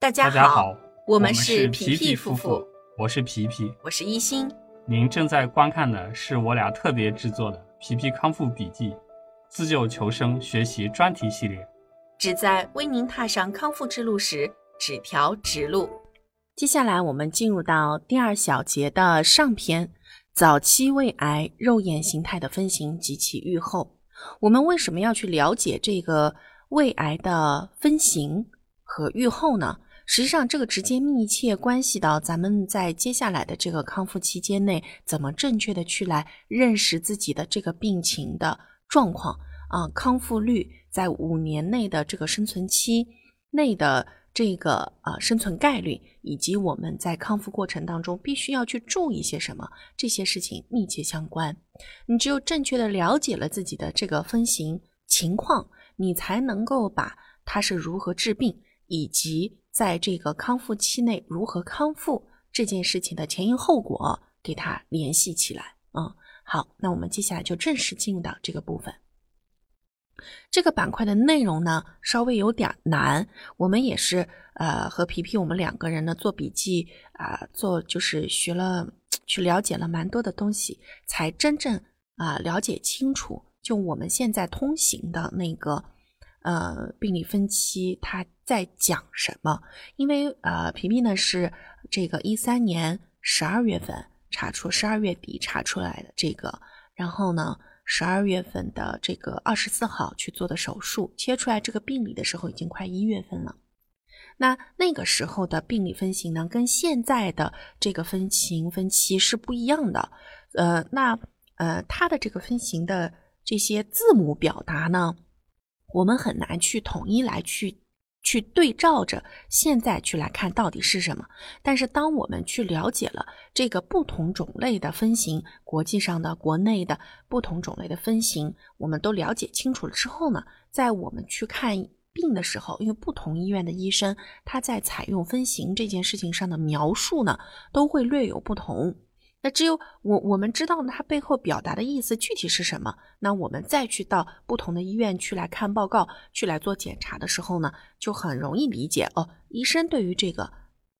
大家好，我们们是皮皮皮夫夫妇，我是皮皮。我是一心。您正在观看的是我俩特别制作的《皮皮康复笔记》自救求生学习专题系列。旨在为您踏上康复之路时指条直路。接下来我们进入到第二小节的上篇：早期胃癌肉眼形态的分型及其预后。我们为什么要去了解这个胃癌的分型和预后呢？实际上，这个直接密切关系到咱们在接下来的这个康复期间内，怎么正确的去来认识自己的这个病情的状况啊、康复率在五年内的这个生存期内的这个呃生存概率，以及我们在康复过程当中必须要去注意些什么，这些事情密切相关。你只有正确的了解了自己的这个分型情况，你才能够把它是如何治病，以及在这个康复期内如何康复这件事情的前因后果给它联系起来。嗯，好，那我们接下来就正式进入到这个部分。这个板块的内容呢，稍微有点难，我们也是呃和皮皮我们两个人呢做笔记啊、做就是学了去了解了蛮多的东西，才真正啊、了解清楚，就我们现在通行的那个呃病理分期它在讲什么。因为呃皮皮呢是这个一三年十二月份查出，十二月底查出来的这个，然后呢。十二月份的这个二十四号去做的手术，切出来这个病理的时候已经快一月份了。那那个时候的病理分型呢，跟现在的这个分型分期是不一样的。呃，那呃，它的这个分型的这些字母表达呢，我们很难去统一来去去对照着现在去来看到底是什么。但是当我们去了解了这个不同种类的分型，国际上的、国内的不同种类的分型，我们都了解清楚了之后呢，在我们去看病的时候，因为不同医院的医生他在采用分型这件事情上的描述呢，都会略有不同。那只有我我们知道它背后表达的意思具体是什么，那我们再去到不同的医院去来看报告，去来做检查的时候呢，就很容易理解哦，医生对于这个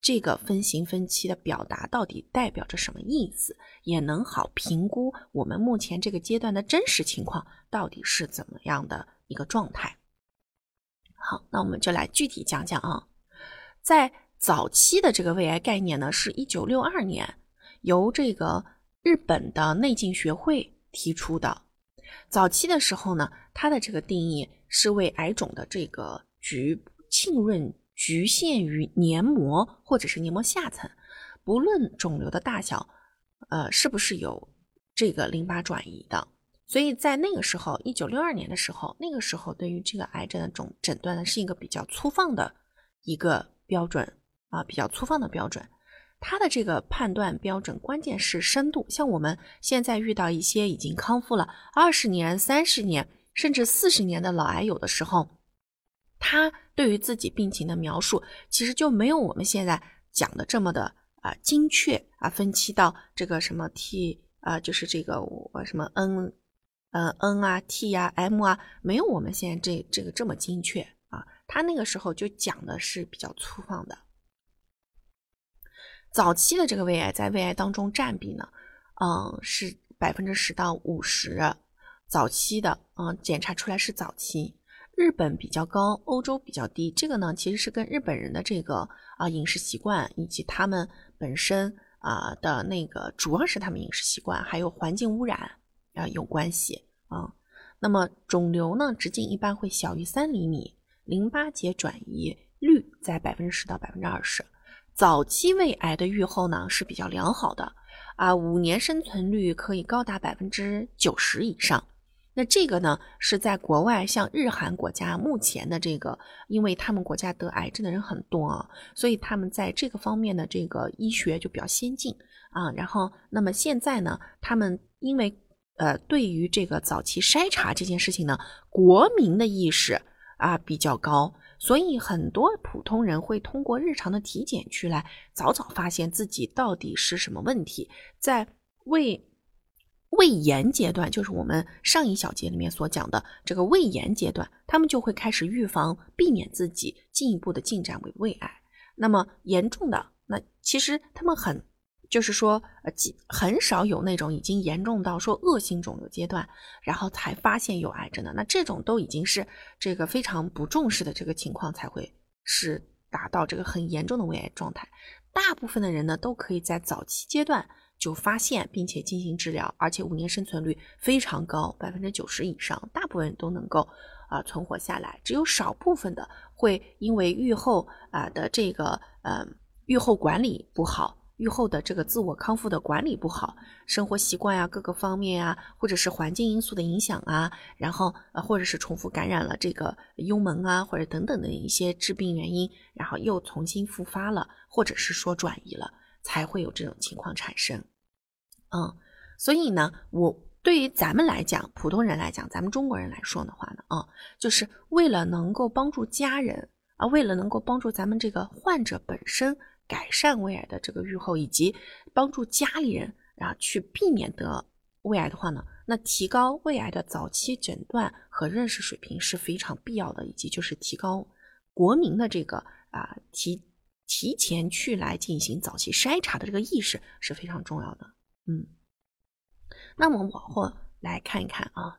这个分型分期的表达到底代表着什么意思，也能好评估我们目前这个阶段的真实情况到底是怎么样的一个状态。好，那我们就来具体讲讲啊，在早期的这个胃癌概念呢，是一九六二年由这个日本的内镜学会提出的。早期的时候呢，它的这个定义是为癌肿的这个局浸润局限于黏膜或者是黏膜下层，不论肿瘤的大小，呃，是不是有这个淋巴转移的。所以在那个时候，一九六二年的时候，那个时候对于这个癌症的种诊断呢，是一个比较粗放的一个标准啊，比较粗放的标准。他的这个判断标准，关键是深度。像我们现在遇到一些已经康复了二十年、三十年，甚至四十年的老癌友的时候，他对于自己病情的描述，其实就没有我们现在讲的这么的啊、精确啊，分期到这个什么 T 啊、就是这个我什么 N。呃，N 啊，T 啊，M 啊，没有我们现在这这个这么精确啊。他那个时候就讲的是比较粗放的。早期的这个胃癌在胃癌当中占比呢，嗯，是百分之十到五十。早期的，嗯，检查出来是早期。日本比较高，欧洲比较低。这个呢，其实是跟日本人的这个啊饮食习惯以及他们本身啊的那个，主要是他们饮食习惯，还有环境污染。啊，有关系啊。那么肿瘤呢，直径一般会小于三厘米，淋巴结转移率在百分之十到百分之二十。早期胃癌的预后呢是比较良好的啊，五年生存率可以高达百分之九十以上。那这个呢是在国外，像日韩国家目前的这个，因为他们国家得癌症的人很多啊，所以他们在这个方面的这个医学就比较先进啊。然后，那么现在呢，他们因为呃，对于这个早期筛查这件事情呢，国民的意识啊比较高，所以很多普通人会通过日常的体检去来早早发现自己到底是什么问题，在胃胃炎阶段，就是我们上一小节里面所讲的这个胃炎阶段，他们就会开始预防，避免自己进一步的进展为胃癌。那么严重的，那其实他们很，就是说，呃，很少有那种已经严重到说恶性肿瘤阶段，然后才发现有癌症的。那这种都已经是这个非常不重视的这个情况才会是达到这个很严重的胃癌状态。大部分的人呢，都可以在早期阶段就发现并且进行治疗，而且五年生存率非常高，百分之九十以上，大部分人都能够。啊，存活下来，只有少部分的会因为愈后啊的这个呃愈后管理不好，愈后的这个自我康复的管理不好，生活习惯呀各个方面啊，或者是环境因素的影响啊，然后呃或者是重复感染了这个幽门啊或者等等的一些致病原因，然后又重新复发了，或者是说转移了，才会有这种情况产生。嗯，所以呢，我。对于咱们来讲，普通人来讲，咱们中国人来说的话呢，啊，就是为了能够帮助家人啊，为了能够帮助咱们这个患者本身改善胃癌的这个预后，以及帮助家里人啊去避免得胃癌的话呢，那提高胃癌的早期诊断和认识水平是非常必要的，以及就是提高国民的这个啊提提前去来进行早期筛查的这个意识是非常重要的，嗯。那么往后来看一看啊，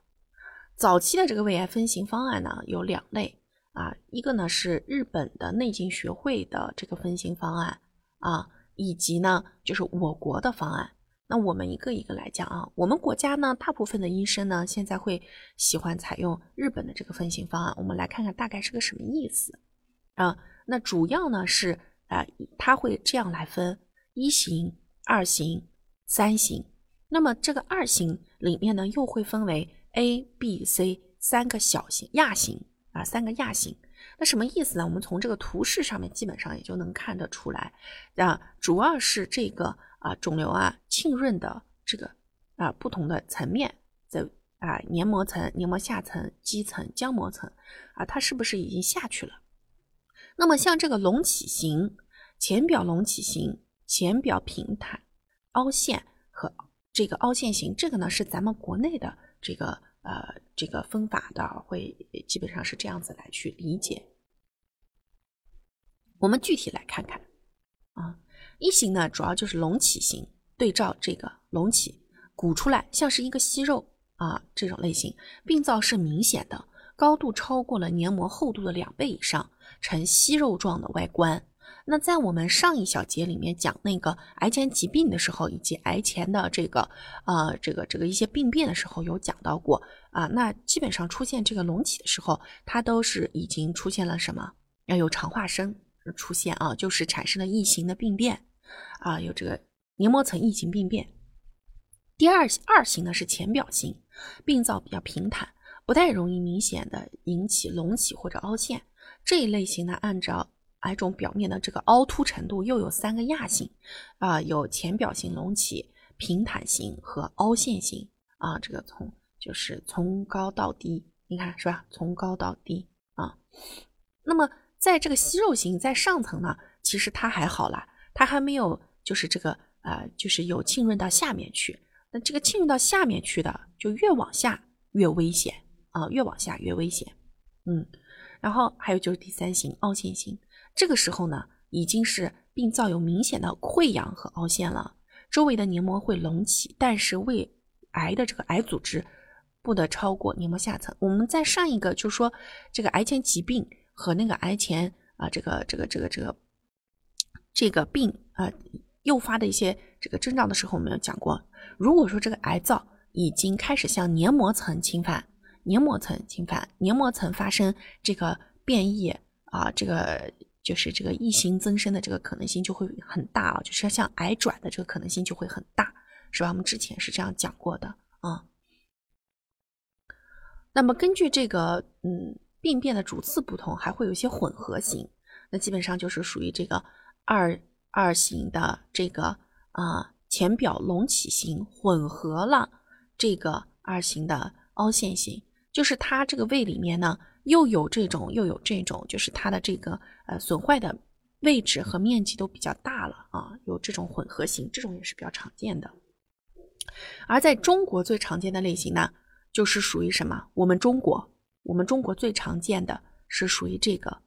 早期的这个胃癌分型方案呢有两类啊，一个呢是日本的内镜学会的这个分型方案啊，以及呢就是我国的方案。那我们一个一个来讲啊，我们国家呢大部分的医生呢现在会喜欢采用日本的这个分型方案，我们来看看大概是个什么意思啊？那主要呢是啊，它会这样来分一型、二型、三型。那么这个二型里面呢，又会分为 A、B、C 三个小型亚型啊，三个亚型。那什么意思呢？我们从这个图示上面基本上也就能看得出来啊，主要是这个啊肿瘤啊浸润的这个啊不同的层面在啊黏膜层、黏膜下层、基层、浆膜层啊，它是不是已经下去了？那么像这个隆起型、浅表隆起型、浅表平坦、凹陷和。这个凹陷型，这个呢是咱们国内的这个呃这个分法的，会基本上是这样子来去理解。我们具体来看看啊，一型呢主要就是隆起型，对照这个隆起鼓出来像是一个息肉啊这种类型，病灶是明显的，高度超过了黏膜厚度的两倍以上，呈息肉状的外观。那在我们上一小节里面讲那个癌前疾病的时候，以及癌前的这个呃这个这个一些病变的时候，有讲到过啊。那基本上出现这个隆起的时候，它都是已经出现了什么？要有肠化生出现啊，就是产生了异形的病变啊，有这个黏膜层异形病变。第二二型呢是浅表型，病灶比较平坦，不太容易明显的引起隆起或者凹陷。这一类型呢，按照癌肿表面的这个凹凸程度又有三个亚型，啊，有浅表型隆起、平坦型和凹陷型啊。这个从就是从高到低，你看是吧？从高到低啊。那么在这个息肉型在上层呢，其实它还好啦，它还没有就是这个呃，就是有浸润到下面去。那这个浸润到下面去的，就越往下越危险啊，越往下越危险。嗯，然后还有就是第三型凹陷型。这个时候呢，已经是病灶有明显的溃疡和凹陷了，周围的黏膜会隆起，但是胃癌的这个癌组织不得超过黏膜下层。我们在上一个就说这个癌前疾病和那个癌前啊这个这个这个这个这个病啊诱发的一些这个征兆的时候，我们有讲过，如果说这个癌灶已经开始向黏膜层侵犯，黏膜层侵犯，黏膜层发生这个变异啊这个。就是这个异形增生的这个可能性就会很大啊，就是像癌转的这个可能性就会很大，是吧？我们之前是这样讲过的啊。那么根据这个嗯病变的主次不同，还会有一些混合型，那基本上就是属于这个二二型的这个啊浅表隆起型混合了这个二型的凹陷型，就是它这个胃里面呢。又有这种，又有这种，就是它的这个呃损坏的位置和面积都比较大了啊，有这种混合型，这种也是比较常见的。而在中国最常见的类型呢，就是属于什么？我们中国，我们中国最常见的是属于这个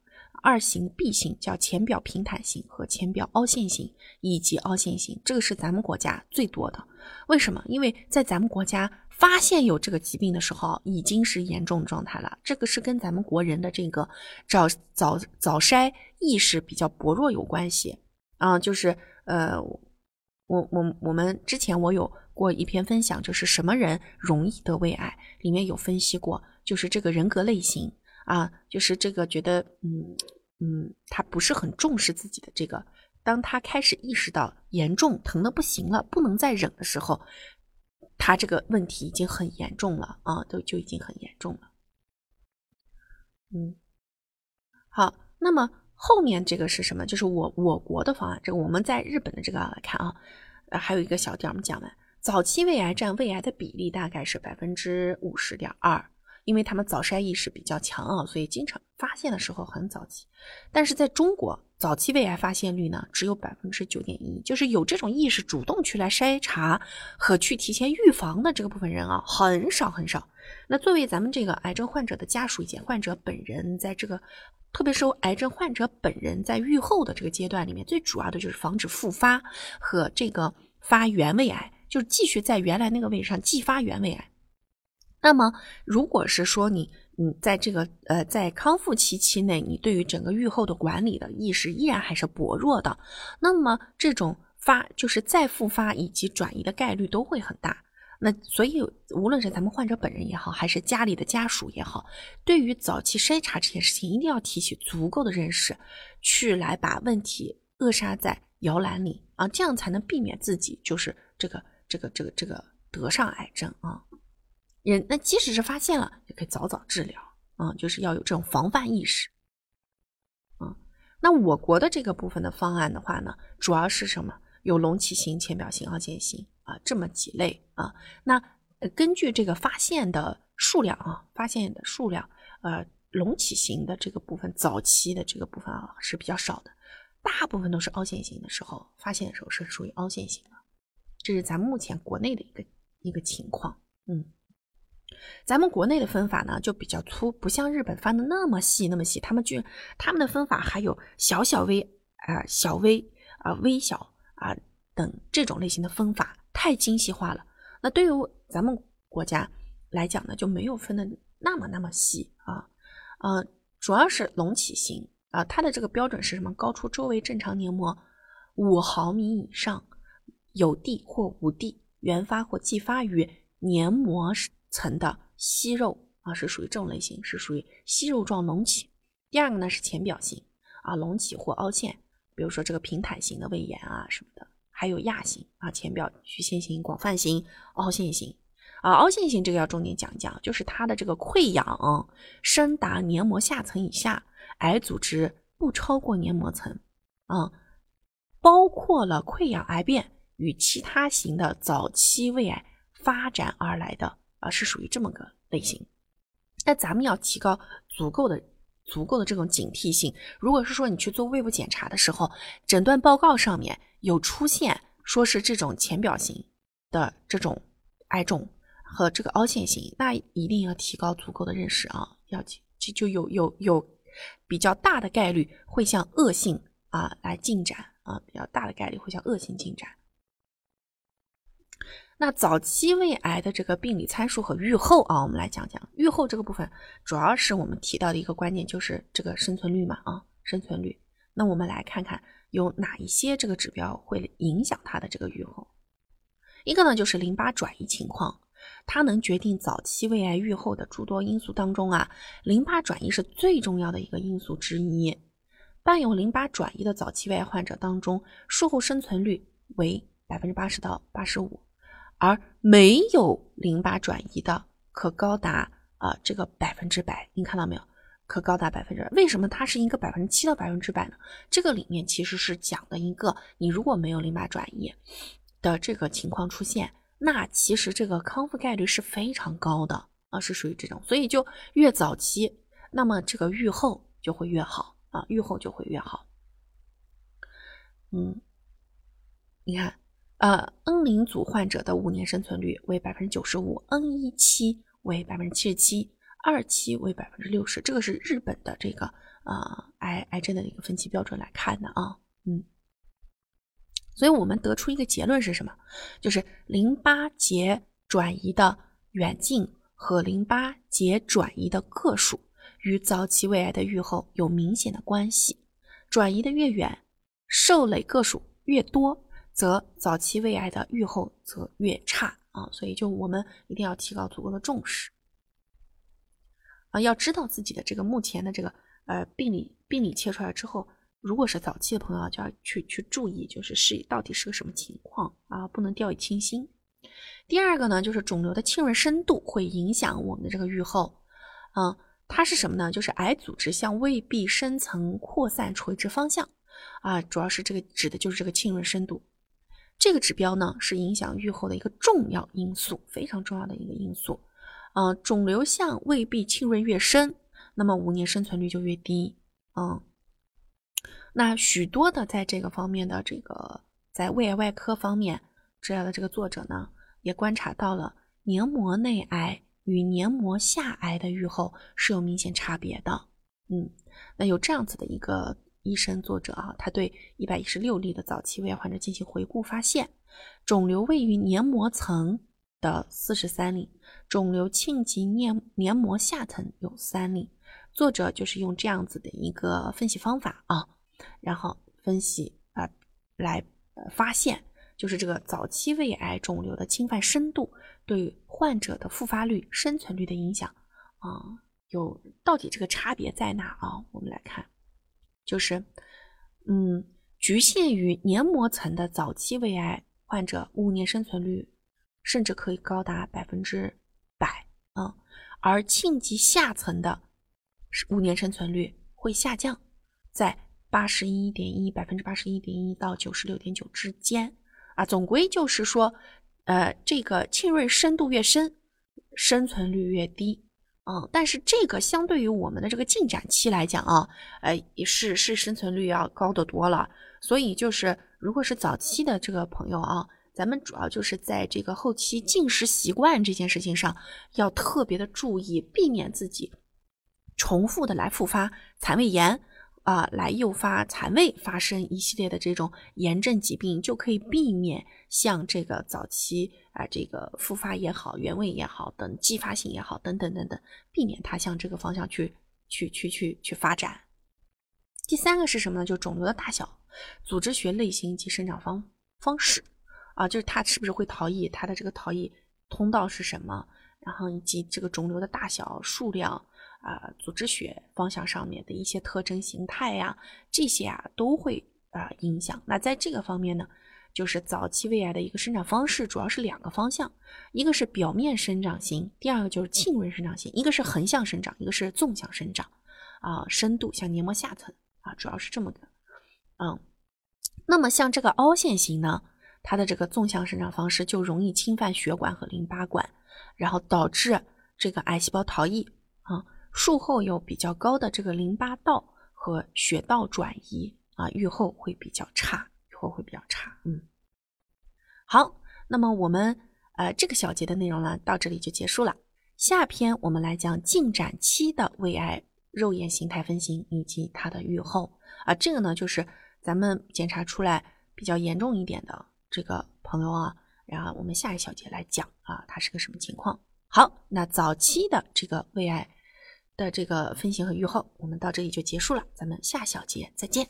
二型 B 型叫浅表平坦型和浅表凹陷型以及凹陷型，这个是咱们国家最多的。为什么？因为在咱们国家发现有这个疾病的时候，已经是严重状态了。这个是跟咱们国人的这个早早早筛意识比较薄弱有关系啊。就是呃，我我我们之前我有过一篇分享，就是什么人容易得胃癌，里面有分析过，就是这个人格类型啊，就是这个觉得嗯嗯，他不是很重视自己的这个。当他开始意识到严重疼的不行了，不能再忍的时候，他这个问题已经很严重了啊，都就已经很严重了。嗯，好，那么后面这个是什么？就是我我国的方案，这个我们在日本的这个来看啊，还有一个小点我们讲完，早期胃癌占胃癌的比例大概是百分之五十点二。因为他们早筛意识比较强啊，所以经常发现的时候很早期。但是在中国，早期胃癌发现率呢只有百分之九点一，就是有这种意识主动去来筛查和去提前预防的这个部分人啊，很少很少。那作为咱们这个癌症患者的家属以及患者本人，在这个特别是癌症患者本人在预后的这个阶段里面，最主要的就是防止复发和这个发原位癌，就是继续在原来那个位置上继发原位癌。那么，如果是说你，你在这个呃，在康复期期内，你对于整个愈后的管理的意识依然还是薄弱的，那么这种发就是再复发以及转移的概率都会很大。那所以，无论是咱们患者本人也好，还是家里的家属也好，对于早期筛查这件事情，一定要提起足够的认识，去来把问题扼杀在摇篮里啊，这样才能避免自己就是这个这个这个这个得上癌症啊。人那即使是发现了，也可以早早治疗啊，就是要有这种防范意识啊。那我国的这个部分的方案的话呢，主要是什么？有隆起型、浅表型、凹陷型啊，这么几类啊。那根据这个发现的数量啊，发现的数量，呃，隆起型的这个部分早期的这个部分啊是比较少的，大部分都是凹陷型的时候发现的时候是属于凹陷型的，这是咱目前国内的一个一个情况，嗯。咱们国内的分法呢就比较粗，不像日本分的那么细那么细。他们就他们的分法还有小小微啊、小微啊、微小啊等这种类型的分法，太精细化了。那对于咱们国家来讲呢，就没有分的那么那么细啊。呃，主要是隆起型啊，它的这个标准是什么？高出周围正常黏膜五毫米以上，有地或无地，原发或继发于黏膜层的息肉啊，是属于这种类型，是属于息肉状隆起。第二个呢是浅表型啊，隆起或凹陷，比如说这个平坦型的胃炎啊什么的，还有亚型啊，浅表曲线型、广泛型、凹陷型啊。凹陷型这个要重点讲一讲，就是它的这个溃疡深达黏膜下层以下，癌组织不超过黏膜层啊，包括了溃疡癌变与其他型的早期胃癌发展而来的。啊，是属于这么个类型。那咱们要提高足够的、足够的这种警惕性。如果是说你去做胃部检查的时候，诊断报告上面有出现说是这种浅表型的这种癌肿和这个凹陷型，那一定要提高足够的认识啊，要就就有有有比较大的概率会向恶性啊来进展啊，比较大的概率会向恶性进展。那早期胃癌的这个病理参数和预后啊，我们来讲讲预后这个部分，主要是我们提到的一个观点就是这个生存率嘛啊，生存率。那我们来看看有哪一些这个指标会影响它的这个预后。一个呢就是淋巴转移情况，它能决定早期胃癌预后的诸多因素当中啊，淋巴转移是最重要的一个因素之一。伴有淋巴转移的早期胃癌患者当中，术后生存率为百分之八十到八十五。而没有淋巴转移的，可高达啊这个百分之百，您看到没有？可高达百分之百。为什么它是一个百分之七到百分之百呢？这个里面其实是讲的一个，你如果没有淋巴转移的这个情况出现，那其实这个康复概率是非常高的啊，是属于这种。所以就越早期，那么这个愈后就会越好啊，愈后就会越好。嗯，你看。呃，N 零组患者的五年生存率为百分之九十五，N 一期为百分之七十七，二期为百分之六十。这个是日本的这个啊癌癌症的一个分期标准来看的啊，嗯，所以我们得出一个结论是什么？就是淋巴结转移的远近和淋巴结转移的个数与早期胃癌的预后有明显的关系，转移的越远，受累个数越多，则早期胃癌的预后则越差啊，所以就我们一定要提高足够的重视。啊，要知道自己的这个目前的这个呃病理病理切出来之后，如果是早期的朋友，就要去去注意，就是是到底是个什么情况啊，不能掉以轻心。第二个呢，就是肿瘤的浸润深度会影响我们的这个预后。嗯，它是什么呢？就是癌组织向胃壁深层扩散垂直方向啊，主要是这个指的就是这个浸润深度。这个指标呢，是影响预后的一个重要因素，非常重要的一个因素。呃，肿瘤向胃壁浸润越深，那么五年生存率就越低。嗯，那许多的在这个方面的这个在胃癌外科方面治疗的这个作者呢，也观察到了黏膜内癌与黏膜下癌的预后是有明显差别的。嗯，那有这样子的一个医生作者啊，他对一百一十六例的早期胃癌患者进行回顾，发现肿瘤位于黏膜层。的四十三例肿瘤侵及黏黏膜下层有三例，作者就是用这样子的一个分析方法啊，然后分析啊来发现，就是这个早期胃癌肿瘤的侵犯深度对患者的复发率、生存率的影响啊，有到底这个差别在哪啊？我们来看，就是嗯，局限于黏膜层的早期胃癌患者五年生存率。甚至可以高达百分之百啊，而庆及下层的五年生存率会下降，在八十一点一百分之八十一点一到九十六点九之间啊，总归就是说，呃，这个浸润深度越深，生存率越低嗯。但是这个相对于我们的这个进展期来讲啊，呃，也是是生存率要高得多了。所以就是如果是早期的这个朋友啊。咱们主要就是在这个后期进食习惯这件事情上，要特别的注意，避免自己重复的来复发肠胃炎啊，来诱发残胃发生一系列的这种炎症疾病，就可以避免像这个早期啊这个复发也好、原位也好等继发性也好等等等等，避免它向这个方向去去去去去发展。第三个是什么呢？就肿瘤的大小、组织学类型及生长方方式。啊，就是它是不是会逃逸？它的这个逃逸通道是什么？然后以及这个肿瘤的大小、数量啊，组织学方向上面的一些特征形态呀，这些啊都会啊影响。那在这个方面呢，就是早期胃癌的一个生长方式，主要是两个方向，一个是表面生长型，第二个就是浸润生长型，一个是横向生长，一个是纵向生长。啊，深度像黏膜下层啊，主要是这么个。嗯，那么像这个凹陷型呢？它的这个纵向生长方式就容易侵犯血管和淋巴管，然后导致这个癌细胞逃逸啊。术后有比较高的这个淋巴道和血道转移啊，愈后会比较差，愈后会比较差。嗯，好，那么我们呃这个小节的内容呢到这里就结束了。下篇我们来讲进展期的胃癌肉眼形态分型以及它的愈后啊，这个呢就是咱们检查出来比较严重一点的。这个朋友啊，然后我们下一小节来讲啊，它是个什么情况？好，那早期的这个胃癌的这个分型和预后，我们到这里就结束了，咱们下小节再见。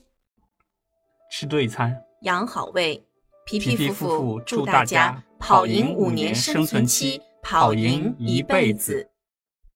吃对餐，养好胃，皮皮夫妇祝大家跑赢五年生存期，跑赢一辈子。